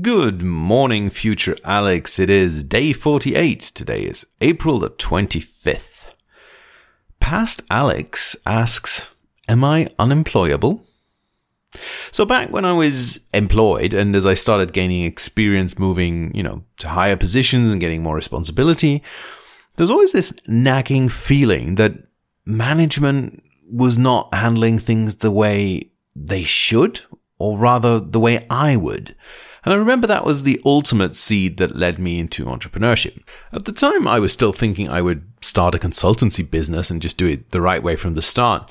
Good morning, future Alex. It is day 48. Today is April the 25th. Past Alex asks, Am I unemployable? So back when I was employed and as I started gaining experience moving, you know, to higher positions and getting more responsibility, there was always this nagging feeling that management was not handling things the way they should, or rather the way I would. And I remember that was the ultimate seed that led me into entrepreneurship. At the time, I was still thinking I would start a consultancy business and just do it the right way from the start.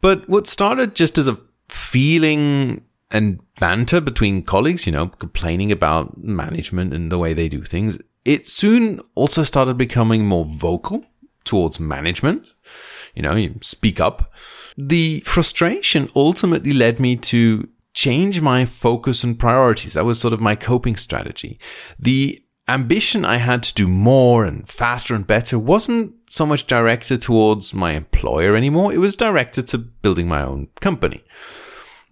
But what started just as a feeling and banter between colleagues, you know, complaining about management and the way they do things, it soon also started becoming more vocal towards management. You know, you speak up. The frustration ultimately led me to change my focus and priorities. That was sort of my coping strategy. The ambition I had to do more and faster and better wasn't so much directed towards my employer anymore. It was directed to building my own company.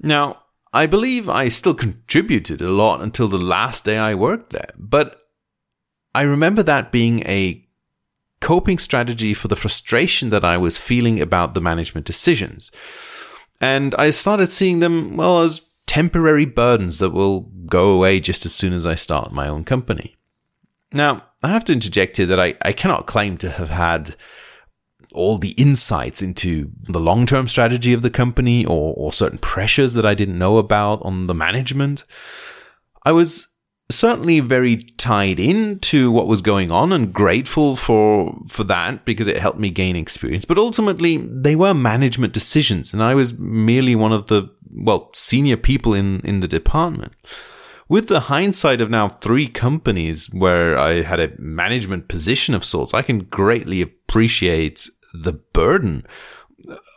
Now, I believe I still contributed a lot until the last day I worked there, but I remember that being a coping strategy for the frustration that I was feeling about the management decisions. And I started seeing them, well, as temporary burdens that will go away just as soon as I start my own company. Now, I have to interject here that I, I cannot claim to have had all the insights into the long term strategy of the company or, or certain pressures that I didn't know about on the management. I was certainly very tied in to what was going on and grateful for for that because it helped me gain experience. But ultimately they were management decisions and I was merely one of the well senior people in in the department. With the hindsight of now three companies where I had a management position of sorts I can greatly appreciate the burden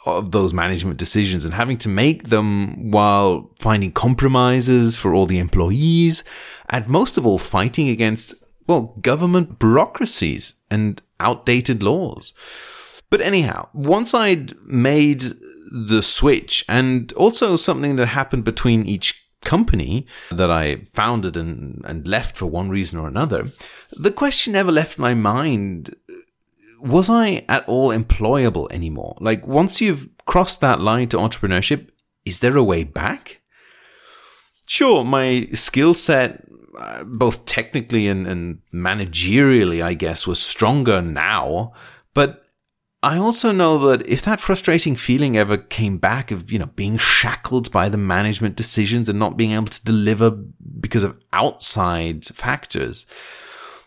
of those management decisions and having to make them while finding compromises for all the employees and most of all fighting against, well, government bureaucracies and outdated laws. But anyhow, once I'd made the switch and also something that happened between each company that I founded and, and left for one reason or another, the question never left my mind was I at all employable anymore? Like, once you've crossed that line to entrepreneurship, is there a way back? Sure, my skill set, uh, both technically and, and managerially, I guess, was stronger now. But I also know that if that frustrating feeling ever came back of, you know, being shackled by the management decisions and not being able to deliver because of outside factors,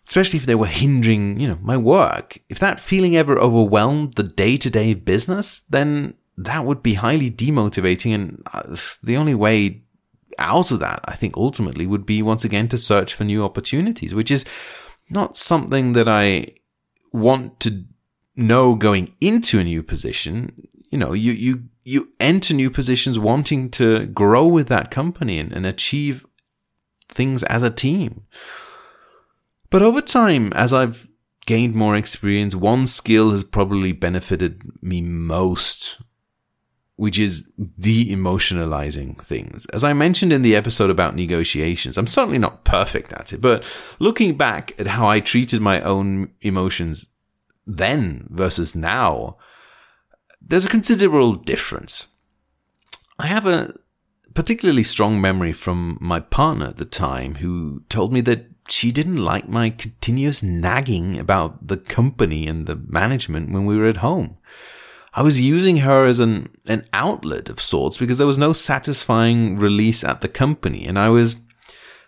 especially if they were hindering, you know, my work. If that feeling ever overwhelmed the day to day business, then that would be highly demotivating. And uh, the only way out of that, I think ultimately would be once again to search for new opportunities, which is not something that I want to know going into a new position. You know, you, you, you enter new positions wanting to grow with that company and, and achieve things as a team. But over time, as I've gained more experience, one skill has probably benefited me most, which is de emotionalizing things. As I mentioned in the episode about negotiations, I'm certainly not perfect at it, but looking back at how I treated my own emotions then versus now, there's a considerable difference. I have a particularly strong memory from my partner at the time who told me that she didn't like my continuous nagging about the company and the management when we were at home. I was using her as an, an outlet of sorts because there was no satisfying release at the company. And I was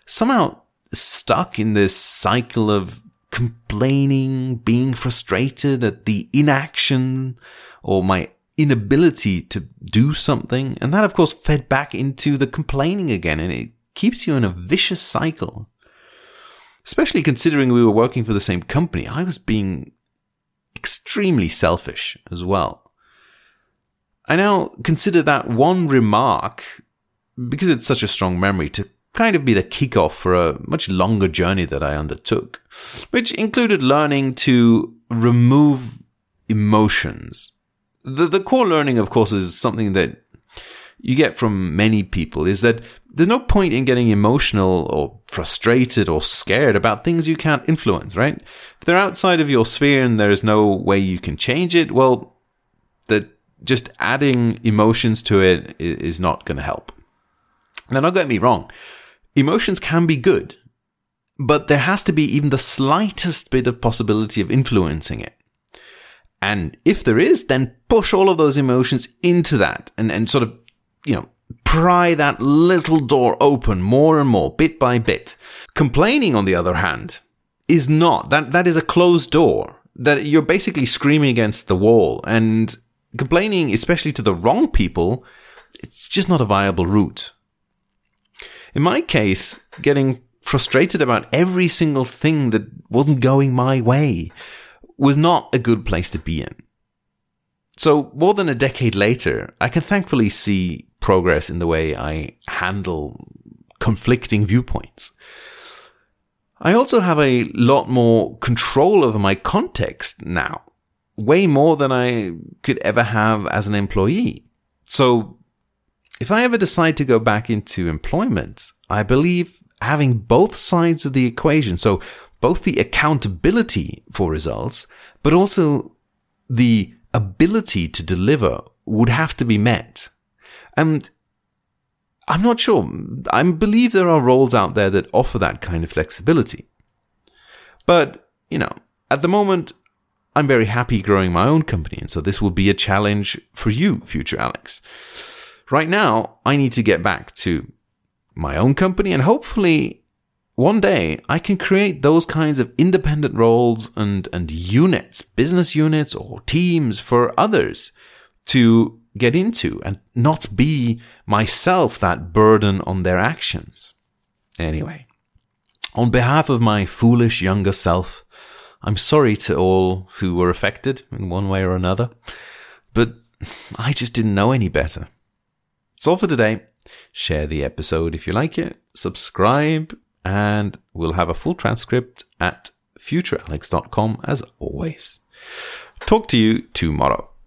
somehow stuck in this cycle of complaining, being frustrated at the inaction or my inability to do something. And that, of course, fed back into the complaining again. And it keeps you in a vicious cycle especially considering we were working for the same company. I was being extremely selfish as well. I now consider that one remark, because it's such a strong memory, to kind of be the kickoff for a much longer journey that I undertook, which included learning to remove emotions. The, the core learning, of course, is something that you get from many people is that there's no point in getting emotional or frustrated or scared about things you can't influence, right? If they're outside of your sphere and there's no way you can change it, well, that just adding emotions to it is not going to help. Now, don't get me wrong. Emotions can be good, but there has to be even the slightest bit of possibility of influencing it. And if there is, then push all of those emotions into that and, and sort of, you know, pry that little door open more and more, bit by bit. Complaining, on the other hand, is not. That, that is a closed door. That you're basically screaming against the wall. And complaining, especially to the wrong people, it's just not a viable route. In my case, getting frustrated about every single thing that wasn't going my way was not a good place to be in. So, more than a decade later, I can thankfully see progress in the way I handle conflicting viewpoints. I also have a lot more control over my context now, way more than I could ever have as an employee. So, if I ever decide to go back into employment, I believe having both sides of the equation, so both the accountability for results, but also the ability to deliver would have to be met. And I'm not sure. I believe there are roles out there that offer that kind of flexibility. But, you know, at the moment, I'm very happy growing my own company. And so this will be a challenge for you, future Alex. Right now, I need to get back to my own company and hopefully one day I can create those kinds of independent roles and, and units, business units or teams for others to get into and not be myself that burden on their actions. Anyway, on behalf of my foolish younger self, I'm sorry to all who were affected in one way or another, but I just didn't know any better. That's all for today. Share the episode if you like it, subscribe, and we'll have a full transcript at futurealex.com as always. Talk to you tomorrow.